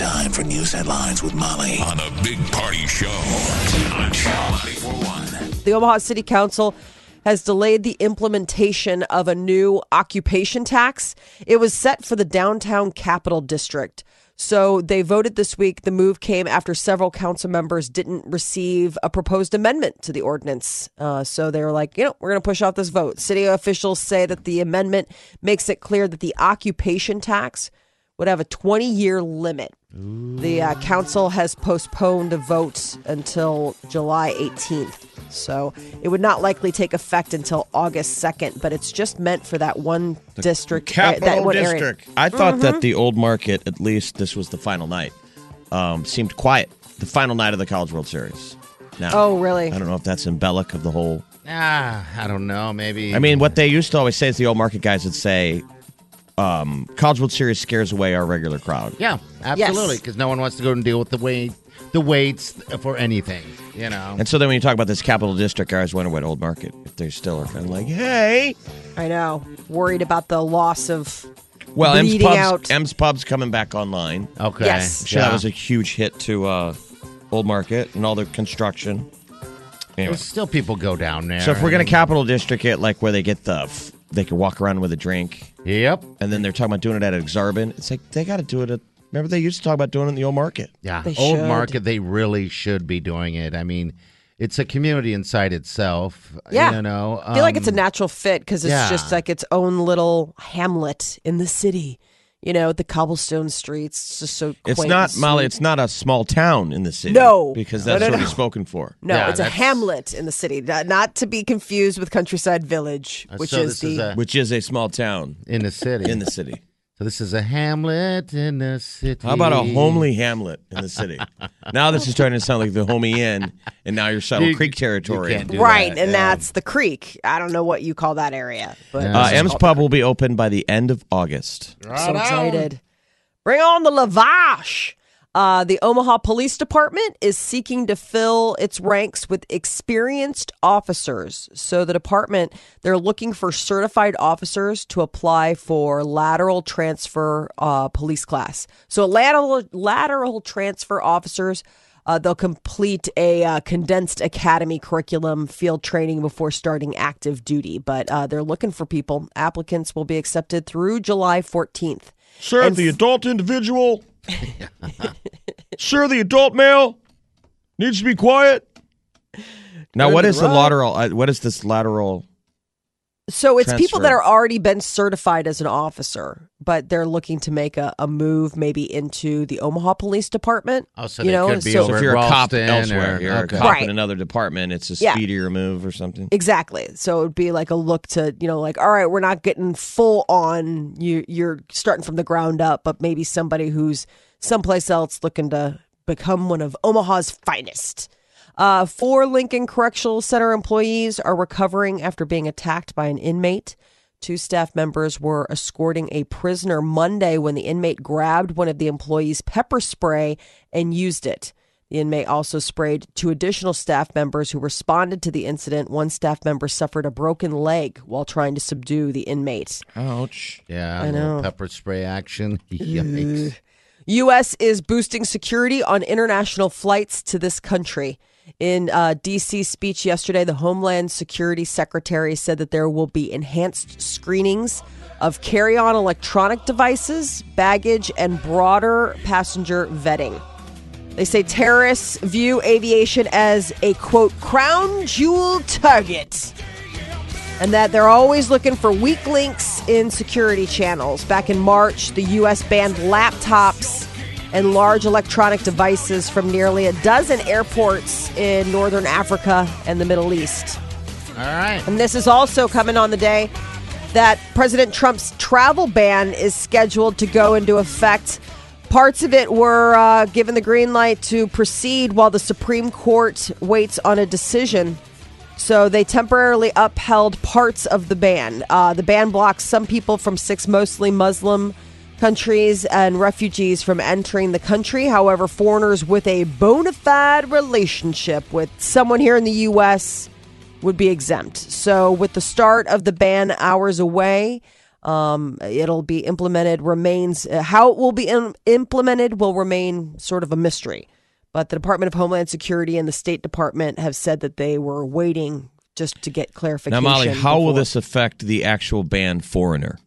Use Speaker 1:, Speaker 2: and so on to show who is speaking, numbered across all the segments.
Speaker 1: Time for news headlines with Molly
Speaker 2: on a big party show on Channel 941.
Speaker 3: The Omaha City Council has delayed the implementation of a new occupation tax. It was set for the downtown capital district. So they voted this week. The move came after several council members didn't receive a proposed amendment to the ordinance. Uh, so they were like, you know, we're going to push off this vote. City officials say that the amendment makes it clear that the occupation tax would have a 20 year limit. The uh, council has postponed a vote until July 18th. So it would not likely take effect until August 2nd, but it's just meant for that one district. uh, that one area.
Speaker 4: District. I thought that the old market, at least this was the final night, um, seemed quiet. The final night of the College World Series. Now,
Speaker 3: Oh, really?
Speaker 4: I don't know if that's symbolic of the whole.
Speaker 5: Ah, I don't know. Maybe.
Speaker 4: I mean, what they used to always say is the old market guys would say, um, College World Series scares away our regular crowd.
Speaker 5: Yeah, absolutely. Because no one wants to go and deal with the weight, the weights for anything. You know.
Speaker 4: And so then when you talk about this capital district, I always wonder what old market, if they still are kind of like, hey.
Speaker 3: I know. Worried about the loss of.
Speaker 4: Well, M's
Speaker 3: Bleeding
Speaker 4: Pub's,
Speaker 3: out.
Speaker 4: M's Pub's coming back online.
Speaker 5: okay.
Speaker 3: Yes.
Speaker 4: I'm sure
Speaker 5: Yeah.
Speaker 4: that was a huge hit to uh, Old Market and all the construction. Anyway,
Speaker 5: There's still people go down there.
Speaker 4: so if we're gonna capital district it, like where they get the, f- they can walk around with a drink,
Speaker 5: Yep.
Speaker 4: and then they're talking about doing it at Aksarben. It's like they got to do it at. Remember they used to talk about doing it in the Old Market.
Speaker 5: Yeah.
Speaker 3: They
Speaker 5: Old
Speaker 3: should.
Speaker 5: market, they really should be doing it. I mean, it's a community inside itself.
Speaker 3: Yeah.
Speaker 5: You know.
Speaker 3: I feel like it's a
Speaker 5: um,
Speaker 3: natural fit because it's
Speaker 5: yeah.
Speaker 3: just like its own little hamlet in the city. You know, the cobblestone streets. It's just so
Speaker 4: It's not Molly.
Speaker 3: sweet.
Speaker 4: It's not a small town in the city.
Speaker 3: No.
Speaker 4: because
Speaker 3: No,
Speaker 4: that's
Speaker 3: no,
Speaker 4: what
Speaker 3: no.
Speaker 4: it's spoken for.
Speaker 3: No,
Speaker 5: Yeah,
Speaker 3: it's a hamlet in the city, not, not to be confused with Countryside Village,
Speaker 5: Uh,
Speaker 3: which
Speaker 5: so
Speaker 3: is the.
Speaker 5: is a-
Speaker 4: Which is a small town
Speaker 5: in the city.
Speaker 4: in the city.
Speaker 5: So this is a hamlet in the city.
Speaker 4: How about a homely hamlet in the city? now this is starting to sound like the homey inn, and now you're Saddle
Speaker 5: You-
Speaker 4: Creek
Speaker 5: you
Speaker 4: territory.
Speaker 5: can't do
Speaker 3: right,
Speaker 5: that,
Speaker 3: and
Speaker 5: yeah.
Speaker 3: that's the creek. I don't know what you call that area, but
Speaker 5: Yeah.
Speaker 4: Uh, M's
Speaker 3: called
Speaker 4: Pub will be open by the end of August.
Speaker 3: So excited. Bring on the lavash. Uh, the Omaha Police Department is seeking to fill its ranks with experienced officers. So the department, they're looking for certified officers to apply for lateral transfer uh, police class. So lateral lateral transfer officers. Uh, they'll complete a uh, condensed academy curriculum field training before starting active duty, but uh, they're looking for people. Applicants will be accepted through July 14th.
Speaker 4: Sir,
Speaker 3: And
Speaker 4: the adult individual. Sir, the adult male needs to be quiet. Now, what is
Speaker 3: the
Speaker 4: the lateral? Uh, what is this lateral?
Speaker 3: So it's people that
Speaker 4: Transfer.
Speaker 3: are already been certified as an officer, but they're looking to make a, a move maybe into the Omaha Police Department.
Speaker 5: Oh, so
Speaker 3: you
Speaker 5: they
Speaker 3: know,
Speaker 5: could be
Speaker 3: so-
Speaker 4: So if you're a cop elsewhere,
Speaker 5: or-
Speaker 4: you're
Speaker 5: okay.
Speaker 4: a cop
Speaker 3: Right.
Speaker 4: in another department. It's a
Speaker 3: Yeah.
Speaker 4: speedier move or something.
Speaker 3: Exactly. So it would be like a look to, you know, like, all right, we're not getting full on you you're starting from the ground up, but maybe somebody who's someplace else looking to become one of Omaha's finest. Uh, four Lincoln Correctional Center employees are recovering after being attacked by an inmate. Two staff members were escorting a prisoner Monday when the inmate grabbed one of the employees' pepper spray and used it. The inmate also sprayed two additional staff members who responded to the incident. One staff member suffered a broken leg while trying to subdue the inmate.
Speaker 4: Ouch.
Speaker 5: Yeah,
Speaker 3: I
Speaker 5: a little
Speaker 3: know.
Speaker 5: pepper spray action. Yikes.
Speaker 3: U.S. is boosting security on international flights to this country. In uh, D.C. speech yesterday, the Homeland Security Secretary said that there will be enhanced screenings of carry-on electronic devices, baggage, and broader passenger vetting. They say terrorists view aviation as a quote crown jewel target and that they're always looking for weak links in security channels. Back in March, the U.S. banned laptops and large electronic devices from nearly a dozen airports in northern Africa and the Middle East.
Speaker 5: All right.
Speaker 3: And this is also coming on the day that President Trump's travel ban is scheduled to go into effect Parts of it were uh, given the green light to proceed while the Supreme Court waits on a decision. So they temporarily upheld parts of the ban. Uh, the ban blocks some people from six mostly Muslim countries and refugees from entering the country. However, foreigners with a bona fide relationship with someone here in the U.S. would be exempt. So, with the start of the ban hours away, um, it'll be implemented. Remains uh, how it will be im- implemented will remain sort of a mystery. But the Department of Homeland Security and the State Department have said that they were waiting just to get clarification. Now.
Speaker 4: Molly, how will this affect the actual banned foreigner?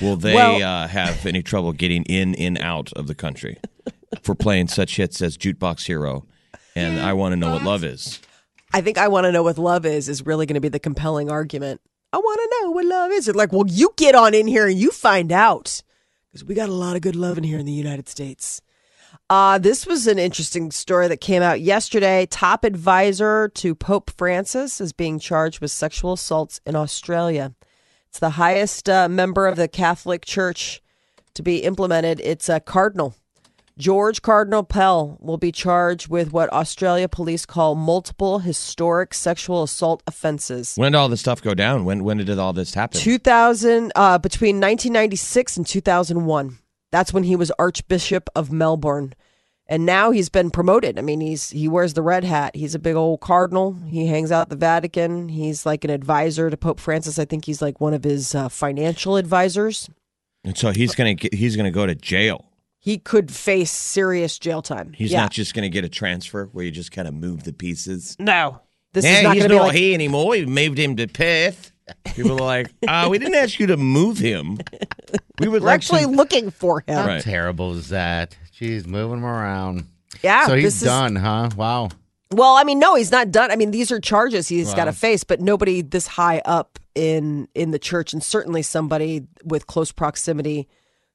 Speaker 4: Will they
Speaker 3: Well-
Speaker 4: uh, have any trouble getting in and out of the country for playing such hits as Jukebox Hero and I Want to Know What Love Is?
Speaker 3: I think I want to know what love is is really going to be the compelling argument. I want to know what love is. It's like, well, you get on in here and you find out because we got a lot of good love in here in the United States. Uh, this was an interesting story that came out yesterday. Top advisor to Pope Francis is being charged with sexual assaults in Australia. It's the highest uh, member of the Catholic Church to be implemented. It's a cardinal. George Cardinal Pell will be charged with what Australia police call multiple historic sexual assault offenses.
Speaker 4: When did all this stuff go down? When when did all this happen?
Speaker 3: 2000 uh, between 1996 and 2001. That's when he was Archbishop of Melbourne. And now he's been promoted. I mean, he's he wears the red hat. He's a big old cardinal. He hangs out at the Vatican. He's like an advisor to Pope Francis. I think he's like one of his uh, financial advisors.
Speaker 4: And so he's gonna get, he's gonna go to jail.
Speaker 3: He could face serious jail time.
Speaker 4: He's
Speaker 3: Yeah.
Speaker 4: not just gonna get a transfer where you just kind of move the pieces.
Speaker 3: No. This
Speaker 4: yeah,
Speaker 3: is not
Speaker 4: he's
Speaker 3: going to be
Speaker 4: not
Speaker 3: like
Speaker 4: here anymore. We moved him to Perth. People are like, uh, we didn't ask you to move him. We would
Speaker 3: we're
Speaker 4: like
Speaker 3: actually
Speaker 4: some-
Speaker 3: looking for him.
Speaker 5: How
Speaker 4: Right.
Speaker 5: terrible is that? Jeez, moving him around.
Speaker 3: Yeah,
Speaker 5: so he's
Speaker 3: is-
Speaker 5: done, huh? Wow.
Speaker 3: Well, I mean, no, he's not done. I mean, these are charges he's got to face, but nobody this high up in in the church, and certainly somebody with close proximity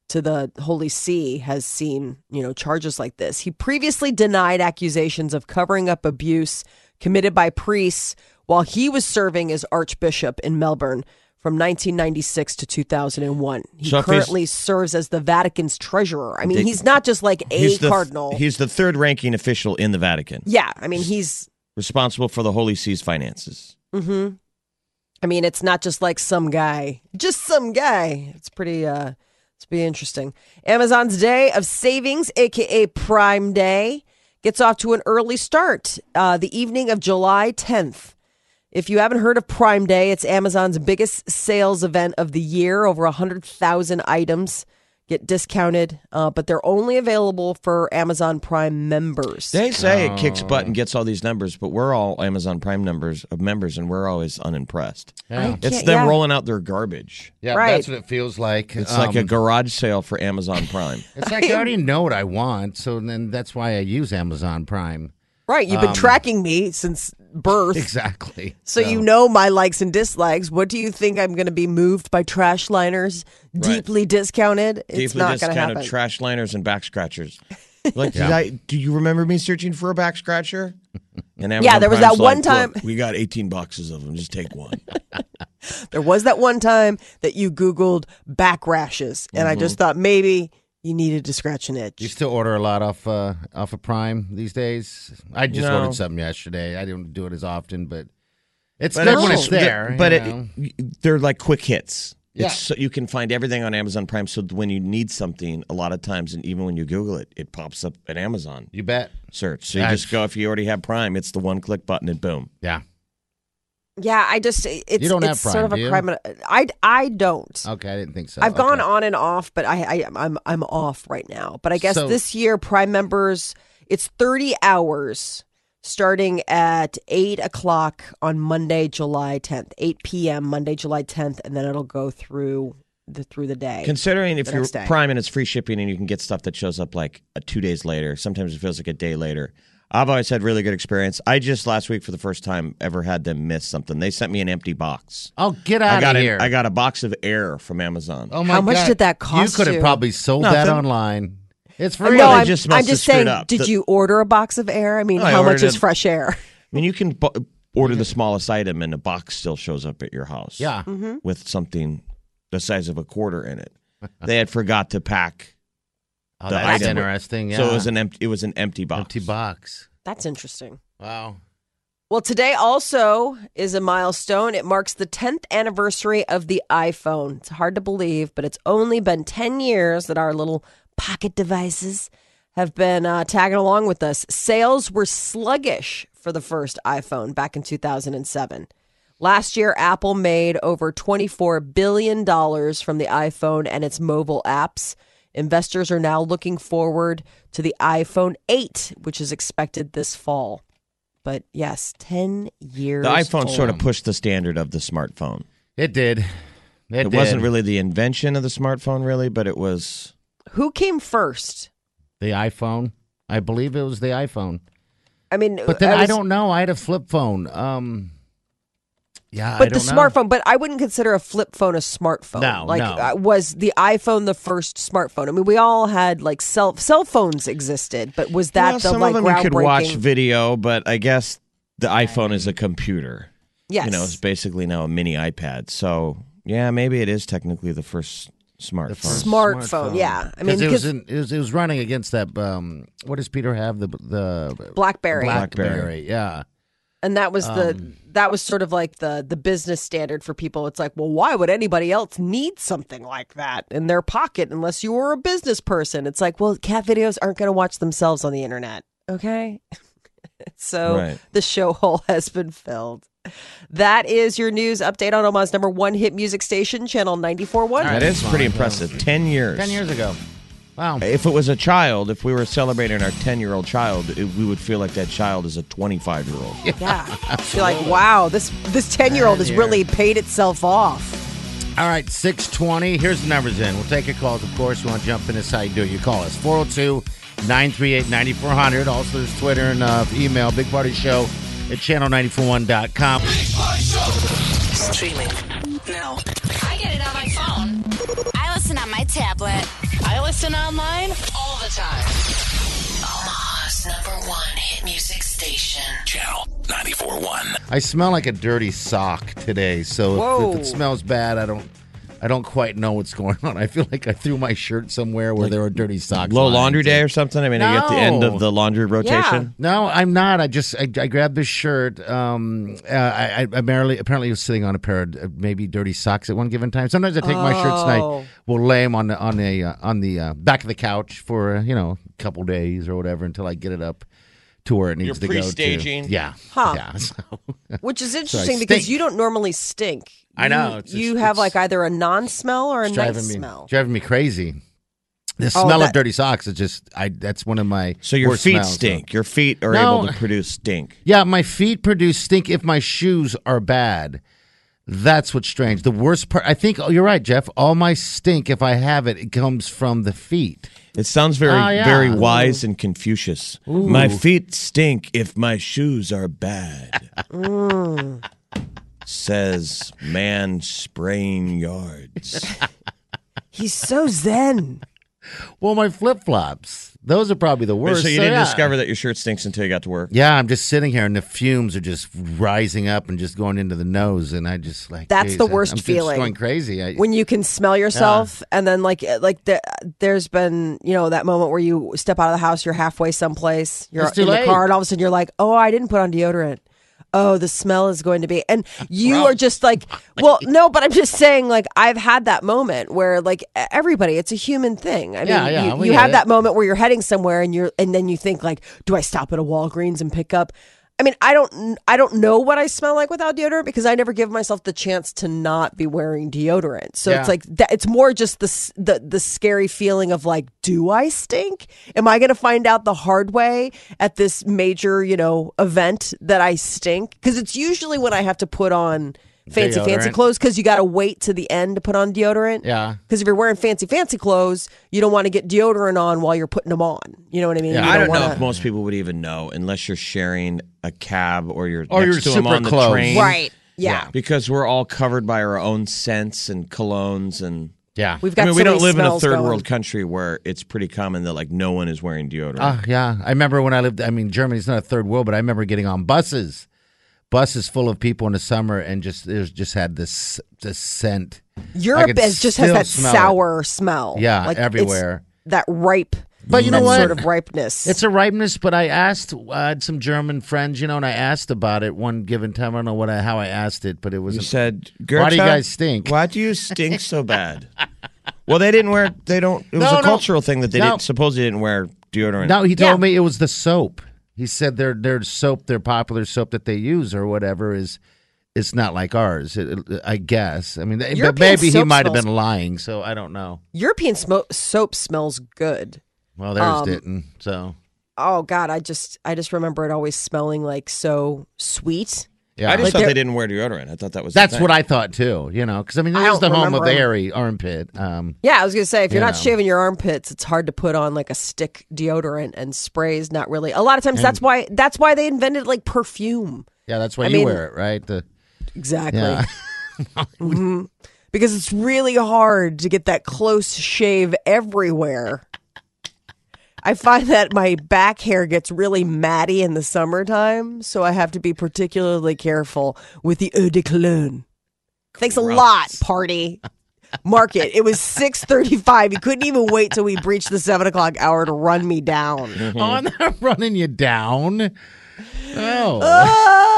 Speaker 3: to the Holy See has seen you know charges like this. He previously denied accusations of covering up abuse committed by priests while he was serving as Archbishop in Melbourne. From 1996 to 2001. He
Speaker 4: So if he's-
Speaker 3: currently serves as the Vatican's treasurer. I mean,
Speaker 4: They-
Speaker 3: he's not just like a
Speaker 4: he's the,
Speaker 3: cardinal.
Speaker 4: He's the third ranking official in the Vatican,
Speaker 3: yeah, I mean, he's
Speaker 4: responsible for the Holy See's finances.
Speaker 3: Mm-hmm. I mean, it's not just like some guy, just some guy. It's pretty, uh, it's pretty interesting. Amazon's Day of Savings, aka Prime Day, gets off to an early start. Uh, the evening of July 10th. If you haven't heard of Prime Day, it's Amazon's biggest sales event of the year. Over 100,000 items get discounted, uh, but they're only available for Amazon Prime members.
Speaker 4: They say it kicks butt and gets all these numbers, but we're all Amazon Prime numbers of members, and we're always unimpressed.
Speaker 5: Yeah.
Speaker 4: It's them
Speaker 3: yeah.
Speaker 4: rolling out their garbage.
Speaker 5: Yeah,
Speaker 3: Right.
Speaker 5: that's what it feels like.
Speaker 4: It's like a
Speaker 5: Um,
Speaker 4: garage sale for Amazon Prime.
Speaker 5: It's like I already know what I want, so then that's why I use Amazon Prime.
Speaker 3: Right. You've been tracking me since birth.
Speaker 5: Exactly.
Speaker 3: So you know my likes and dislikes. What do you think I'm going to be moved by trash liners, deeply discounted? It's
Speaker 4: Deeply
Speaker 3: not going to
Speaker 4: discounted
Speaker 3: happen.
Speaker 4: trash liners and back scratchers. Like, did
Speaker 5: Yeah.
Speaker 4: I? Do you remember me searching for a back scratcher? And
Speaker 3: Yeah, there was
Speaker 4: Prime's
Speaker 3: that one
Speaker 4: like,
Speaker 3: time-
Speaker 4: we got 18 boxes of them. Just take one.
Speaker 3: there was that one time that you Googled back rashes, and I
Speaker 4: Mm-hmm.
Speaker 3: just thought maybe you needed to scratch an itch.
Speaker 5: You still order a lot off uh, off of Prime these days? I just
Speaker 4: No.
Speaker 5: ordered something yesterday. I don't do it as often, but it's
Speaker 4: But
Speaker 5: good when
Speaker 4: it's-
Speaker 5: it's there.
Speaker 4: But
Speaker 5: you
Speaker 4: it, they're like quick hits.
Speaker 5: Yeah.
Speaker 4: It's so you can find everything on Amazon Prime. So when you need something, a lot of times, and even when you Google it, it pops up an Amazon
Speaker 5: you bet.
Speaker 4: search. So you
Speaker 5: I've-
Speaker 4: just go if you already have Prime, it's the one click button and boom.
Speaker 5: Yeah.
Speaker 3: Yeah, I just it's
Speaker 5: You don't have
Speaker 3: it's sort of a
Speaker 5: do you?
Speaker 3: crime. I I don't.
Speaker 5: Okay, I didn't think so.
Speaker 3: I've gone on and off, but I, I I'm I'm off right now. But I guess
Speaker 5: So-
Speaker 3: this year Prime members it's 30 hours starting at eight o'clock on Monday, July 10th, 8 p.m. Monday, July 10th, and then it'll go through the through the day.
Speaker 4: Considering if you're
Speaker 3: next day.
Speaker 4: Prime and it's free shipping and you can get stuff that shows up like two days later, sometimes it feels like a day later. I've always had really good experience. I just last week for the first time ever had them miss something. They sent me an empty box.
Speaker 5: Oh, get
Speaker 4: I
Speaker 5: out
Speaker 4: got
Speaker 5: of here!
Speaker 4: I got a box of air from Amazon.
Speaker 5: oh my god.
Speaker 3: How much did that cost
Speaker 5: You could have probably sold that online. It's free.
Speaker 3: no, I'm
Speaker 4: just
Speaker 3: just, I'm just saying.
Speaker 4: up.
Speaker 3: Did
Speaker 4: The-
Speaker 3: you order a box of air? I mean,
Speaker 4: I
Speaker 3: how much is
Speaker 4: a-
Speaker 3: fresh air?
Speaker 4: I mean, you can bu- order the smallest item and a box still shows up at your house.
Speaker 5: yeah.
Speaker 3: Mm-hmm.
Speaker 4: With something the size of a quarter in it. they had forgot to pack
Speaker 5: Oh,
Speaker 4: the
Speaker 5: that's
Speaker 4: item.
Speaker 5: interesting. Yeah.
Speaker 4: So it was an empty. It was an empty box.
Speaker 5: empty box.
Speaker 3: That's interesting.
Speaker 5: Wow.
Speaker 3: Well, today also is a milestone. It marks the 10th anniversary of the iPhone. It's hard to believe, but it's only been 10 years that our little pocket devices have been uh, tagging along with us. Sales were sluggish for the first iPhone back in 2007. Last year, Apple made over $24 billion from the iPhone and its mobile apps. Investors are now looking forward to the iPhone 8, which is expected this fall. But yes, 10 years.
Speaker 4: The iPhone sort of pushed the standard of the smartphone.
Speaker 5: It did. It,
Speaker 4: It
Speaker 5: did.
Speaker 4: wasn't really the invention of the smartphone, really, but it was.
Speaker 3: Who came first?
Speaker 5: the iPhone. I believe it was the iPhone.
Speaker 3: I mean,
Speaker 5: But then I,
Speaker 3: was-
Speaker 5: don't know. I had a flip phone. Um, yeah, I
Speaker 3: But the
Speaker 5: don't know.
Speaker 3: smartphone, but I wouldn't consider a flip phone a smartphone.
Speaker 5: No,
Speaker 3: like
Speaker 5: no.
Speaker 3: uh, was the iPhone the first smartphone? I mean, we all had like cell cell phones existed, but was that
Speaker 4: Well,
Speaker 3: the
Speaker 4: some
Speaker 3: like
Speaker 4: of them you could watch video, but I guess the iPhone is a computer.
Speaker 3: Yes,
Speaker 4: You know, it's basically now a mini iPad. So yeah, maybe it is technically the first smartphone.
Speaker 3: Smartphone, yeah. I mean,
Speaker 5: it was,
Speaker 3: because-
Speaker 5: in, it was it was running against that. Um, what does Peter have? The the
Speaker 3: BlackBerry.
Speaker 5: BlackBerry.
Speaker 4: BlackBerry.
Speaker 5: Yeah.
Speaker 3: And that was the
Speaker 5: Um,
Speaker 3: that was sort of like the the business standard for people. It's like, well, why would anybody else need something like that in their pocket unless you were a business person? It's like, well, cat videos aren't going to watch themselves on the internet, okay? so
Speaker 4: Right.
Speaker 3: the show hole has been filled. That is your news update on Omaha's number one hit music station, Channel 94.1.
Speaker 4: That is pretty impressive. Ten years.
Speaker 5: Ten years ago. Wow.
Speaker 4: If it was a child, if we were celebrating our ten-year-old child, it, we would feel like that child is a twenty-five-year-old.
Speaker 3: Yeah. You're like, wow, this this 10 year old has really paid itself off.
Speaker 5: All right, 620. Here's the numbers in. We'll take your calls, of course. You want to jump in? This is how you do it. You call us 402 938 9400. Also, there's Twitter and uh, email, Big Party Show at channel941.com.
Speaker 6: Streaming now.
Speaker 7: Listen
Speaker 6: online.
Speaker 7: All the time.
Speaker 6: Omaha's number one hit music station.
Speaker 1: Channel 94.1.
Speaker 5: I smell like a dirty sock today, so if,
Speaker 3: Whoa.
Speaker 5: if it smells bad, I don't. I don't quite know what's going on. I feel like I threw my shirt somewhere where there were dirty socks.
Speaker 4: Low laundry day or something. I mean, are you at the end of the laundry rotation.
Speaker 5: No, I'm not. I just I, I grabbed this shirt. Um, uh, I, I apparently apparently was sitting on a pair of uh, maybe dirty socks at one given time. Sometimes I take my shirts and
Speaker 3: Oh.
Speaker 5: I will lay them on the on the uh, on the uh, back of the couch for uh, you know a couple days or whatever until I get it up to where it needs
Speaker 4: You're
Speaker 5: to go. to.
Speaker 4: pre-staging?
Speaker 5: Yeah.
Speaker 3: Huh.
Speaker 5: Yeah. So,
Speaker 3: Which is
Speaker 5: I
Speaker 3: interesting because you don't normally stink.
Speaker 5: I know,
Speaker 3: You,
Speaker 5: it's
Speaker 3: you
Speaker 5: just-
Speaker 3: have
Speaker 5: it's-
Speaker 3: like either a non smell or a
Speaker 5: it's driving
Speaker 3: nice
Speaker 5: me
Speaker 3: smell.
Speaker 5: driving me crazy. The
Speaker 3: Oh,
Speaker 5: smell
Speaker 3: that-
Speaker 5: of dirty socks is just I. That's one of my
Speaker 4: So your
Speaker 5: worst
Speaker 4: feet
Speaker 5: smells, so-
Speaker 4: stink. Your feet are
Speaker 5: No.
Speaker 4: able to produce stink.
Speaker 5: Yeah, my feet produce stink if my shoes are bad. That's what's strange. The worst part, I think, oh, you're right, Jeff. All my stink, if I have it, it comes from the feet.
Speaker 4: It sounds very,
Speaker 5: Oh, yeah.
Speaker 4: very wise and Confucius. My feet stink if my shoes are bad. Says man spraying yards.
Speaker 3: He's so zen.
Speaker 5: Well, my flip flops, those are probably the worst.
Speaker 4: so you didn't
Speaker 5: yeah.
Speaker 4: discover that your shirt stinks until you got to work.
Speaker 5: Yeah, I'm just sitting here and the fumes are just rising up and just going into the nose, and I just like
Speaker 3: That's
Speaker 5: geez,
Speaker 3: the
Speaker 5: I-
Speaker 3: worst
Speaker 5: I'm
Speaker 3: feeling.
Speaker 5: going crazy. I,
Speaker 3: When you can smell yourself, and then like eh, like the, there's been you know that moment where you step out of the house, you're halfway someplace, you're in
Speaker 5: late.
Speaker 3: the car, and all of a sudden you're like, oh, I didn't put on deodorant. Oh, the smell is going to be, and you are just like, well, no, but I'm just saying, like, I've had that moment where, like, everybody, it's a human thing. I mean,
Speaker 5: Yeah, yeah,
Speaker 3: you, you have that moment where you're heading somewhere, and you're, and then you think, like, do I stop at a Walgreens and pick up? I mean, I don't, I don't know what I smell like without deodorant because I never give myself the chance to not be wearing deodorant. So
Speaker 5: Yeah.
Speaker 3: it's like that. It's more just the the the scary feeling of like, do I stink? Am I going to find out the hard way at this major, you know, event that I stink? Because it's usually when I have to put on fancy fancy clothes because you got to wait to the end to put on deodorant.
Speaker 5: Yeah.
Speaker 3: Because if you're wearing fancy fancy clothes, you don't want to get deodorant on while you're putting them on. You know what I mean?
Speaker 5: Yeah.
Speaker 3: You
Speaker 4: I don't know
Speaker 3: wanna-
Speaker 4: if most people would even know unless you're sharing a cab or you're
Speaker 5: Or
Speaker 4: next
Speaker 5: you're
Speaker 4: to them
Speaker 5: super
Speaker 4: on the
Speaker 5: close.
Speaker 4: train.
Speaker 3: Right. Yeah.
Speaker 4: Because we're all covered by our own scents and colognes and
Speaker 5: yeah,
Speaker 3: We've got
Speaker 4: I mean,
Speaker 3: so
Speaker 4: we don't live in a third
Speaker 3: going.
Speaker 4: world country where it's pretty common that like no one is wearing deodorant.
Speaker 5: Uh, yeah, I remember when I lived. I mean, Germany's not a third world, but I remember getting on buses, buses full of people in the summer, and just there's just had this this scent.
Speaker 3: Europe
Speaker 5: could
Speaker 3: is, just has that
Speaker 5: smell it.
Speaker 3: sour smell.
Speaker 5: Yeah,
Speaker 3: Like, it's-
Speaker 5: everywhere.
Speaker 3: that ripe.
Speaker 5: But you know what?
Speaker 3: Sort of ripeness.
Speaker 5: It's a ripeness, but I asked. I had some German friends, you know, and I asked about it one given time. I don't know what I, how I asked it, but it was.
Speaker 4: You said,
Speaker 5: Why do you guys stink?"
Speaker 4: Why do you stink so bad? well, they didn't wear. They don't. It was
Speaker 5: No,
Speaker 4: a
Speaker 5: no.
Speaker 4: cultural thing that they
Speaker 5: No.
Speaker 4: didn't. Supposedly didn't wear deodorant.
Speaker 5: No, he told
Speaker 3: Yeah.
Speaker 5: me it was the soap. He said their their soap, their popular soap that they use or whatever is. It's not like ours, it, it- I guess. I mean, but maybe he might have been lying, so I don't know.
Speaker 3: European smo- soap smells good.
Speaker 5: Well, theirs
Speaker 3: Um,
Speaker 5: didn't. So
Speaker 3: Oh God, I just I just remember it always smelling like so sweet.
Speaker 5: Yeah,
Speaker 4: I just
Speaker 3: Like
Speaker 4: thought
Speaker 3: they're-
Speaker 4: didn't wear deodorant. I thought that was.
Speaker 5: that's
Speaker 4: thing.
Speaker 5: what I thought too. You know, because I mean,
Speaker 3: I
Speaker 5: it is the home of
Speaker 3: remember
Speaker 5: the
Speaker 3: 'em.
Speaker 5: hairy armpit. Um,
Speaker 3: Yeah, I was gonna say if you're
Speaker 5: You
Speaker 3: not
Speaker 5: know.
Speaker 3: shaving your armpits, it's hard to put on like a stick deodorant and sprays. Not really. A lot of times, that's why that's why they invented like perfume.
Speaker 5: yeah, that's why
Speaker 3: I
Speaker 5: you
Speaker 3: mean-
Speaker 5: wear it, right? The
Speaker 3: Exactly.
Speaker 5: yeah.
Speaker 3: Mhm. Because it's really hard to get that close shave everywhere. I find that my back hair gets really matty in the summertime, so I have to be particularly careful with the eau de cologne. Thanks a lot, party. Market. it. Was six thirty-five. You couldn't even wait till we breached the seven o'clock hour to run me down.
Speaker 5: Oh, I'm not running you down. Oh.
Speaker 3: Oh,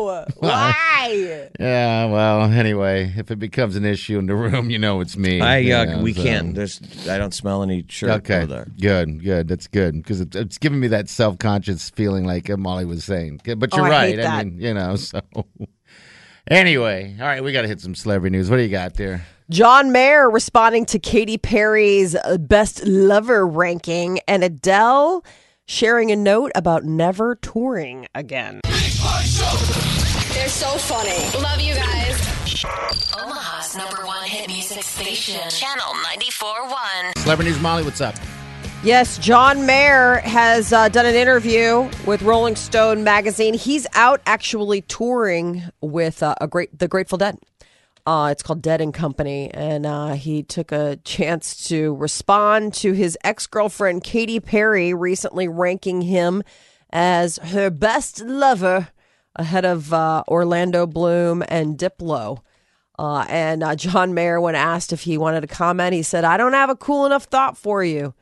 Speaker 3: why?
Speaker 5: Yeah, well, anyway, if it becomes an issue in the room, you know it's me.
Speaker 4: I
Speaker 5: you
Speaker 4: uh,
Speaker 5: know,
Speaker 4: we
Speaker 5: so-
Speaker 4: can't. There's. I don't smell any shirt
Speaker 5: Okay,
Speaker 4: over there.
Speaker 5: good, good. That's good because it, it's giving me that self conscious feeling, like Molly was saying. But
Speaker 3: Oh,
Speaker 5: you're
Speaker 3: I
Speaker 5: right.
Speaker 3: hate that.
Speaker 5: I mean, you know. So anyway, all right, we got to hit some celebrity news. What do you got there?
Speaker 3: John Mayer responding to Katy Perry's uh, best lover ranking, and Adele sharing a note about never touring again.
Speaker 7: They're so funny. Love you guys. Omaha's number one hit music station. Channel 94.1.
Speaker 5: Celebrity news, Molly. What's up?
Speaker 3: Yes, John Mayer has uh, done an interview with Rolling Stone magazine. He's out actually touring with uh, a great the Grateful Dead. Uh, it's called Dead and Company, and uh, he took a chance to respond to his ex girlfriend Katy Perry recently ranking him as her best lover ahead of uh, Orlando Bloom and Diplo. Uh, and uh, John Mayer, when asked if he wanted to comment, he said, I don't have a cool enough thought for you.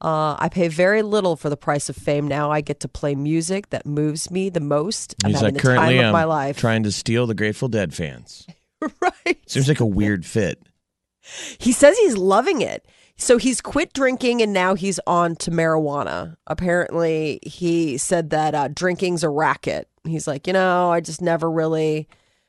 Speaker 3: Uh, I pay very little for the price of fame now. I get to play music that moves me the most. I'm
Speaker 4: He's
Speaker 3: having
Speaker 4: like
Speaker 3: the time of my life.
Speaker 4: trying to steal the Grateful Dead fans.
Speaker 3: right.
Speaker 4: Seems like a weird fit.
Speaker 3: He says he's loving it. So he's quit drinking and now he's on to marijuana. Apparently, he said that uh, drinking's a racket. He's like, you know, I just never really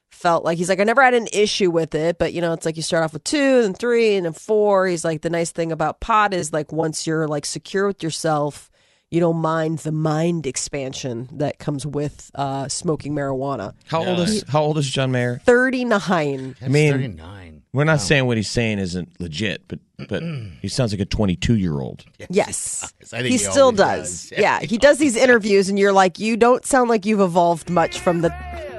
Speaker 3: felt like he's like I never had an issue with it, but you know, it's like you start off with two and three and then four. He's like the nice thing about pot is like once you're like secure with yourself, you don't mind the mind expansion that comes with uh, smoking marijuana.
Speaker 4: How old is How old is John Mayer?
Speaker 3: Thirty nine.
Speaker 5: I
Speaker 4: mean-
Speaker 5: 39.
Speaker 4: We're not saying what he's saying isn't legit, but but he sounds like a 22 year old.
Speaker 3: Yes.
Speaker 5: I think
Speaker 3: he
Speaker 5: he
Speaker 3: still
Speaker 5: always
Speaker 3: does.
Speaker 5: does.
Speaker 3: Yeah, he does these interviews, and you're like, you don't sound like you've evolved much from the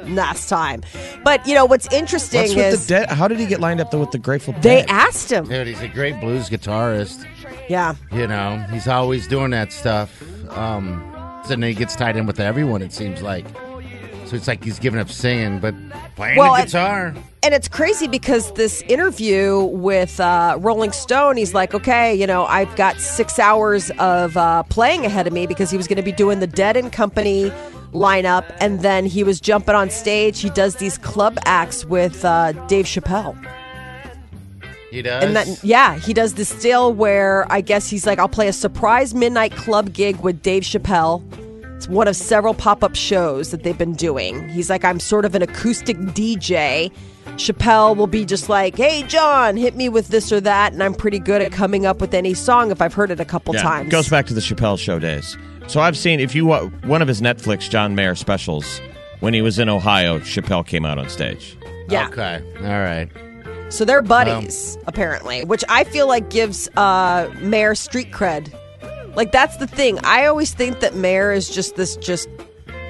Speaker 3: last time. But you know what's interesting
Speaker 4: What's with
Speaker 3: is
Speaker 4: the Dead? How did he get lined up though with the Grateful Dead?
Speaker 3: they asked him.
Speaker 5: Dude, he's a great blues guitarist.
Speaker 3: Yeah,
Speaker 5: You know, he's always doing that stuff. Um, so then he gets tied in with everyone, it seems like. So it's like he's giving up singing, but playing
Speaker 3: Well,
Speaker 5: the
Speaker 3: and-
Speaker 5: guitar.
Speaker 3: And it's crazy because this interview with uh, Rolling Stone, he's like, okay, you know, I've got six hours of uh, playing ahead of me because he was going to be doing the Dead and Company lineup, and then he was jumping on stage. He does these club acts with uh, Dave Chappelle.
Speaker 5: he does.
Speaker 3: And that, yeah, he does this deal where I guess he's like, I'll play a surprise midnight club gig with Dave Chappelle. It's one of several pop up shows that they've been doing. He's like, I'm sort of an acoustic DJ. Chappelle will be just like, hey, John, hit me with this or that. And I'm pretty good at coming up with any song if I've heard it a couple
Speaker 4: Yeah,
Speaker 3: times.
Speaker 4: Goes back to the Chappelle show days. So I've seen if you wa- one of his Netflix John Mayer specials when he was in Ohio, Chappelle came out on stage.
Speaker 3: yeah.
Speaker 5: Okay. All right.
Speaker 3: So they're buddies, apparently, which I feel like gives uh, Mayer street cred. Like that's the thing. I always think that Mayer is just this just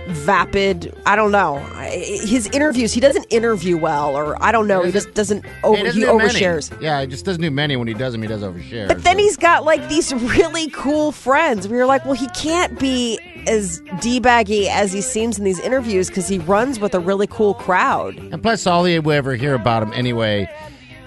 Speaker 3: vapid. I don't know. His interviews, he doesn't interview well, or I don't know. He just doesn't over.
Speaker 5: He,
Speaker 3: He,
Speaker 5: doesn't do many.
Speaker 3: overshares.
Speaker 5: Yeah, he just doesn't do many. When he does them, he does overshare.
Speaker 3: But then
Speaker 5: so-
Speaker 3: he's got like these really cool friends. We were like, well, he can't be as d-baggy as he seems in these interviews because he runs with a really cool crowd.
Speaker 5: And plus, all you ever hear about him anyway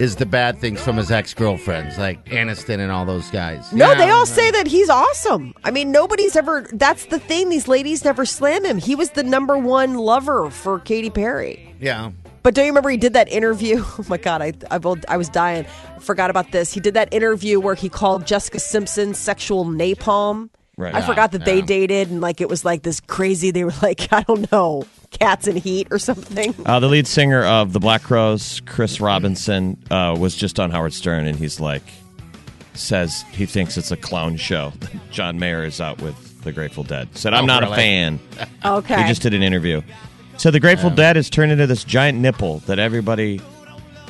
Speaker 5: is the bad things from his ex girlfriends, like Aniston and all those guys.
Speaker 3: No,
Speaker 5: Yeah.
Speaker 3: they all say that he's awesome. I mean, nobody's ever. That's the thing. These ladies never slam him. He was the number one lover for Katy Perry.
Speaker 5: Yeah.
Speaker 3: But don't you remember he did that interview? Oh my God, I I, I was dying. I Forgot about this. He did that interview where he called Jessica Simpson sexual napalm.
Speaker 4: Right.
Speaker 3: I
Speaker 4: Yeah,
Speaker 3: forgot that they dated and like it was like this crazy. They were like I don't know, cats in heat or something.
Speaker 4: Uh, the lead singer of the Black Crowes, Chris Robinson, uh, was just on Howard Stern, and he's like, says he thinks it's a clown show. John Mayer is out with the Grateful Dead. Said, "I'm
Speaker 5: Oh,
Speaker 4: not a fan."
Speaker 3: Okay,
Speaker 4: He just did an interview. So the Grateful Dead has turned into this giant nipple that everybody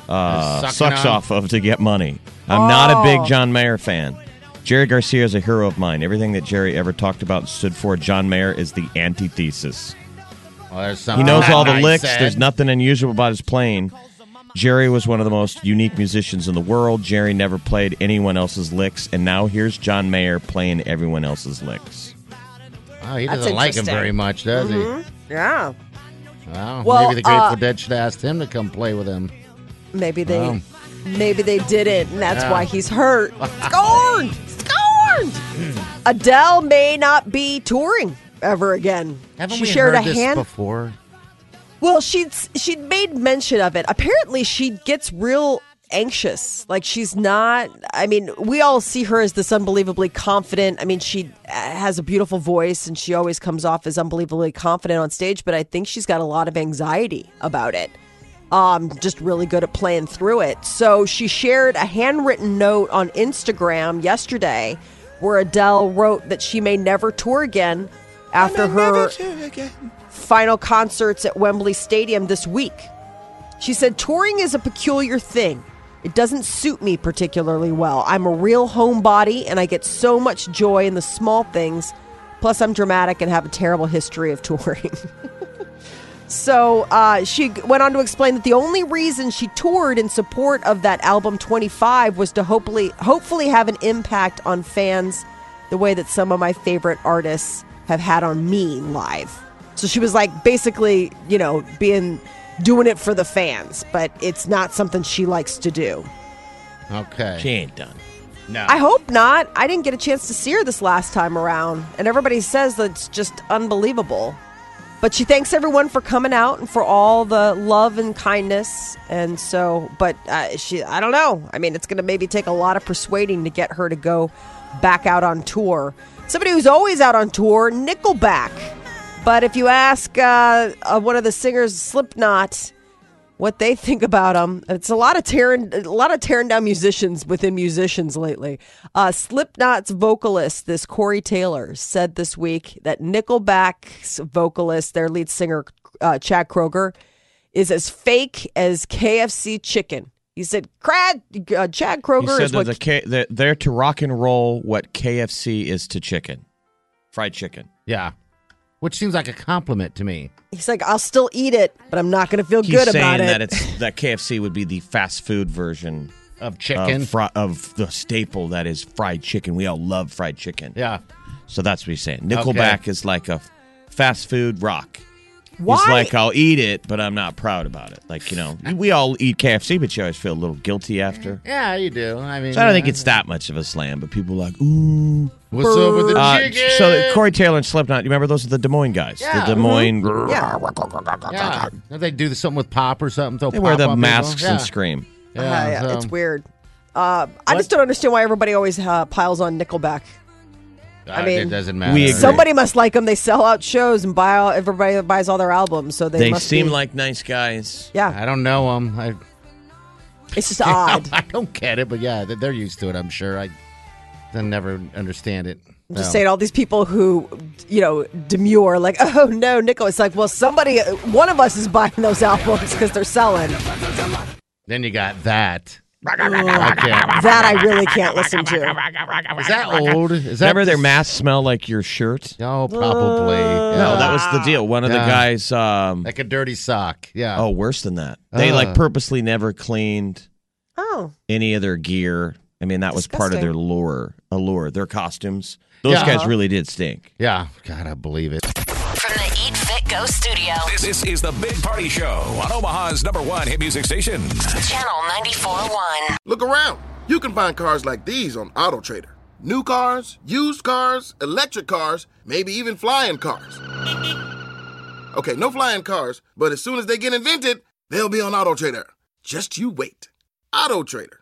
Speaker 4: uh, sucks
Speaker 5: on.
Speaker 4: off of to get money. I'm not a
Speaker 3: Oh.
Speaker 4: big John Mayer fan. Jerry Garcia is a hero of mine. Everything that Jerry ever talked about and stood for, John Mayer is the antithesis.
Speaker 5: Well,
Speaker 4: He knows all the
Speaker 5: nice
Speaker 4: licks.
Speaker 5: said.
Speaker 4: There's nothing unusual about his playing. Jerry was one of the most unique musicians in the world. Jerry never played anyone else's licks, and now here's John Mayer playing everyone else's licks.
Speaker 5: Oh, he doesn't like him very much, does
Speaker 3: yeah.
Speaker 5: he? Well,
Speaker 3: Well,
Speaker 5: maybe the Grateful
Speaker 3: uh,
Speaker 5: Dead should ask him to come play with him.
Speaker 3: Maybe they,
Speaker 5: Wow.
Speaker 3: maybe they didn't, and that's
Speaker 5: Yeah.
Speaker 3: why he's hurt. Scorned, scorned. Adele may not be touring ever again.
Speaker 5: Haven't
Speaker 3: she
Speaker 5: we
Speaker 3: shared
Speaker 5: heard
Speaker 3: a
Speaker 5: this
Speaker 3: hand.
Speaker 5: before?
Speaker 3: Well, she'd she'd made mention of it. Apparently, she gets real anxious. Like she's not. I mean, we all see her as this unbelievably confident. I mean, she uh, has a beautiful voice, and she always comes off as unbelievably confident on stage. But I think she's got a lot of anxiety about it. Um, just really good at playing through it. So she shared a handwritten note on Instagram yesterday, where Adele wrote that she may never tour again after her final concerts at Wembley Stadium this week. She said, Touring is a peculiar thing. It doesn't suit me particularly well. I'm a real homebody and I get so much joy in the small things. Plus, I'm dramatic and have a terrible history of touring. so uh, she went on to explain that the only reason she toured in support of that album 25 was to hopefully, hopefully have an impact on fans the way that some of my favorite artists have had on me live. So she was like basically, you know, being doing it for the fans, but it's not something she likes to do.
Speaker 5: Okay.
Speaker 4: She ain't done.
Speaker 5: no.
Speaker 3: I hope not. I didn't get a chance to see her this last time around, and everybody says that it's just unbelievable. But she thanks everyone for coming out and for all the love and kindness. And so, but uh, she, I don't know. I mean, it's going to maybe take a lot of persuading to get her to go back out on tour. Somebody who's always out on tour, Nickelback. But if you ask uh, uh, one of the singers, Slipknot, what they think about them. It's a lot of tearing, a lot of tearing down musicians within musicians lately. Uh, Slipknot's vocalist, this Corey Taylor, said this week that Nickelback's vocalist, their lead singer uh, Chad Kroeger, is as fake as KFC chicken. He said, "Crad, uh, Chad
Speaker 4: He
Speaker 3: Kroeger
Speaker 4: said
Speaker 3: is
Speaker 4: that
Speaker 3: what
Speaker 4: the K- that they're to rock and roll what KFC is to chicken, fried chicken.
Speaker 5: yeah. Which seems like a compliment to me.
Speaker 3: he's like. I'll still eat it, but I'm not going to feel
Speaker 4: He's
Speaker 3: good
Speaker 4: saying
Speaker 3: about it.
Speaker 4: that it's that KFC would be the fast food version
Speaker 5: Of chicken.
Speaker 4: of, fri- of the staple that is fried chicken. We all love fried chicken.
Speaker 5: yeah.
Speaker 4: So that's what he's saying. Nickelback is like a fast food rock.
Speaker 3: Why?
Speaker 4: He's like, I'll eat it, but I'm not proud about it. Like, you know, we all eat KFC, but you always feel a little guilty after.
Speaker 5: Yeah, you do. I mean,
Speaker 4: So I don't think it's that much of a slam, but people are like, ooh.
Speaker 5: What's up with the
Speaker 4: Uh,
Speaker 5: chicken?
Speaker 4: so Corey Taylor and Slipknot, you remember those are the Des Moines guys?
Speaker 5: Yeah.
Speaker 4: The Des Moines.
Speaker 3: yeah.
Speaker 5: yeah. Don't they do something with pop or something? Throw
Speaker 4: They wear the
Speaker 5: on people?
Speaker 4: masks
Speaker 5: Yeah.
Speaker 4: and scream.
Speaker 5: Yeah,
Speaker 3: Uh, yeah,
Speaker 5: so-
Speaker 3: it's weird. Uh, I just don't understand why everybody always uh, piles on Nickelback.
Speaker 5: Uh,
Speaker 3: mean,
Speaker 5: it doesn't matter.
Speaker 4: we agree.
Speaker 3: Somebody must like them. They sell out shows and buy all, everybody buys all their albums. So they,
Speaker 4: They
Speaker 3: must
Speaker 4: seem
Speaker 3: be-
Speaker 4: like nice guys.
Speaker 3: yeah.
Speaker 5: I don't know them. I,
Speaker 3: It's just odd.
Speaker 5: I don't get it, but yeah, they- they're used to it. I'm sure. I, I never understand it.
Speaker 3: I'm just
Speaker 5: So.
Speaker 3: saying all these people who, you know, demure like, oh no, Nickel. It's like, well, somebody, one of us is buying those albums because they're selling.
Speaker 5: Then you got that. I can't.
Speaker 3: That I really can't listen to.
Speaker 5: Is that old? Is that
Speaker 4: Remember their masks smell like your shirt?
Speaker 5: Oh, probably.
Speaker 4: No,
Speaker 5: Yeah.
Speaker 4: that was the deal. One of the guys. Um,
Speaker 5: like a dirty sock. Yeah.
Speaker 4: oh, worse than that. They
Speaker 5: Uh.
Speaker 4: like purposely never cleaned
Speaker 3: Oh,
Speaker 4: any of their gear. I mean, that was part of their
Speaker 3: Disgusting.
Speaker 4: lure. Allure, their costumes. Those
Speaker 5: Yeah.
Speaker 4: guys really did stink.
Speaker 5: Yeah. God, I believe it.
Speaker 7: Go studio.
Speaker 2: This, this is the Big Party Show on Omaha's number one hit music station.
Speaker 7: Channel 94.1.
Speaker 8: Look around. You can find cars like these on AutoTrader. New cars, used cars, electric cars, maybe even flying cars. Okay, no flying cars, but as soon as they get invented, they'll be on AutoTrader. Just you wait. AutoTrader.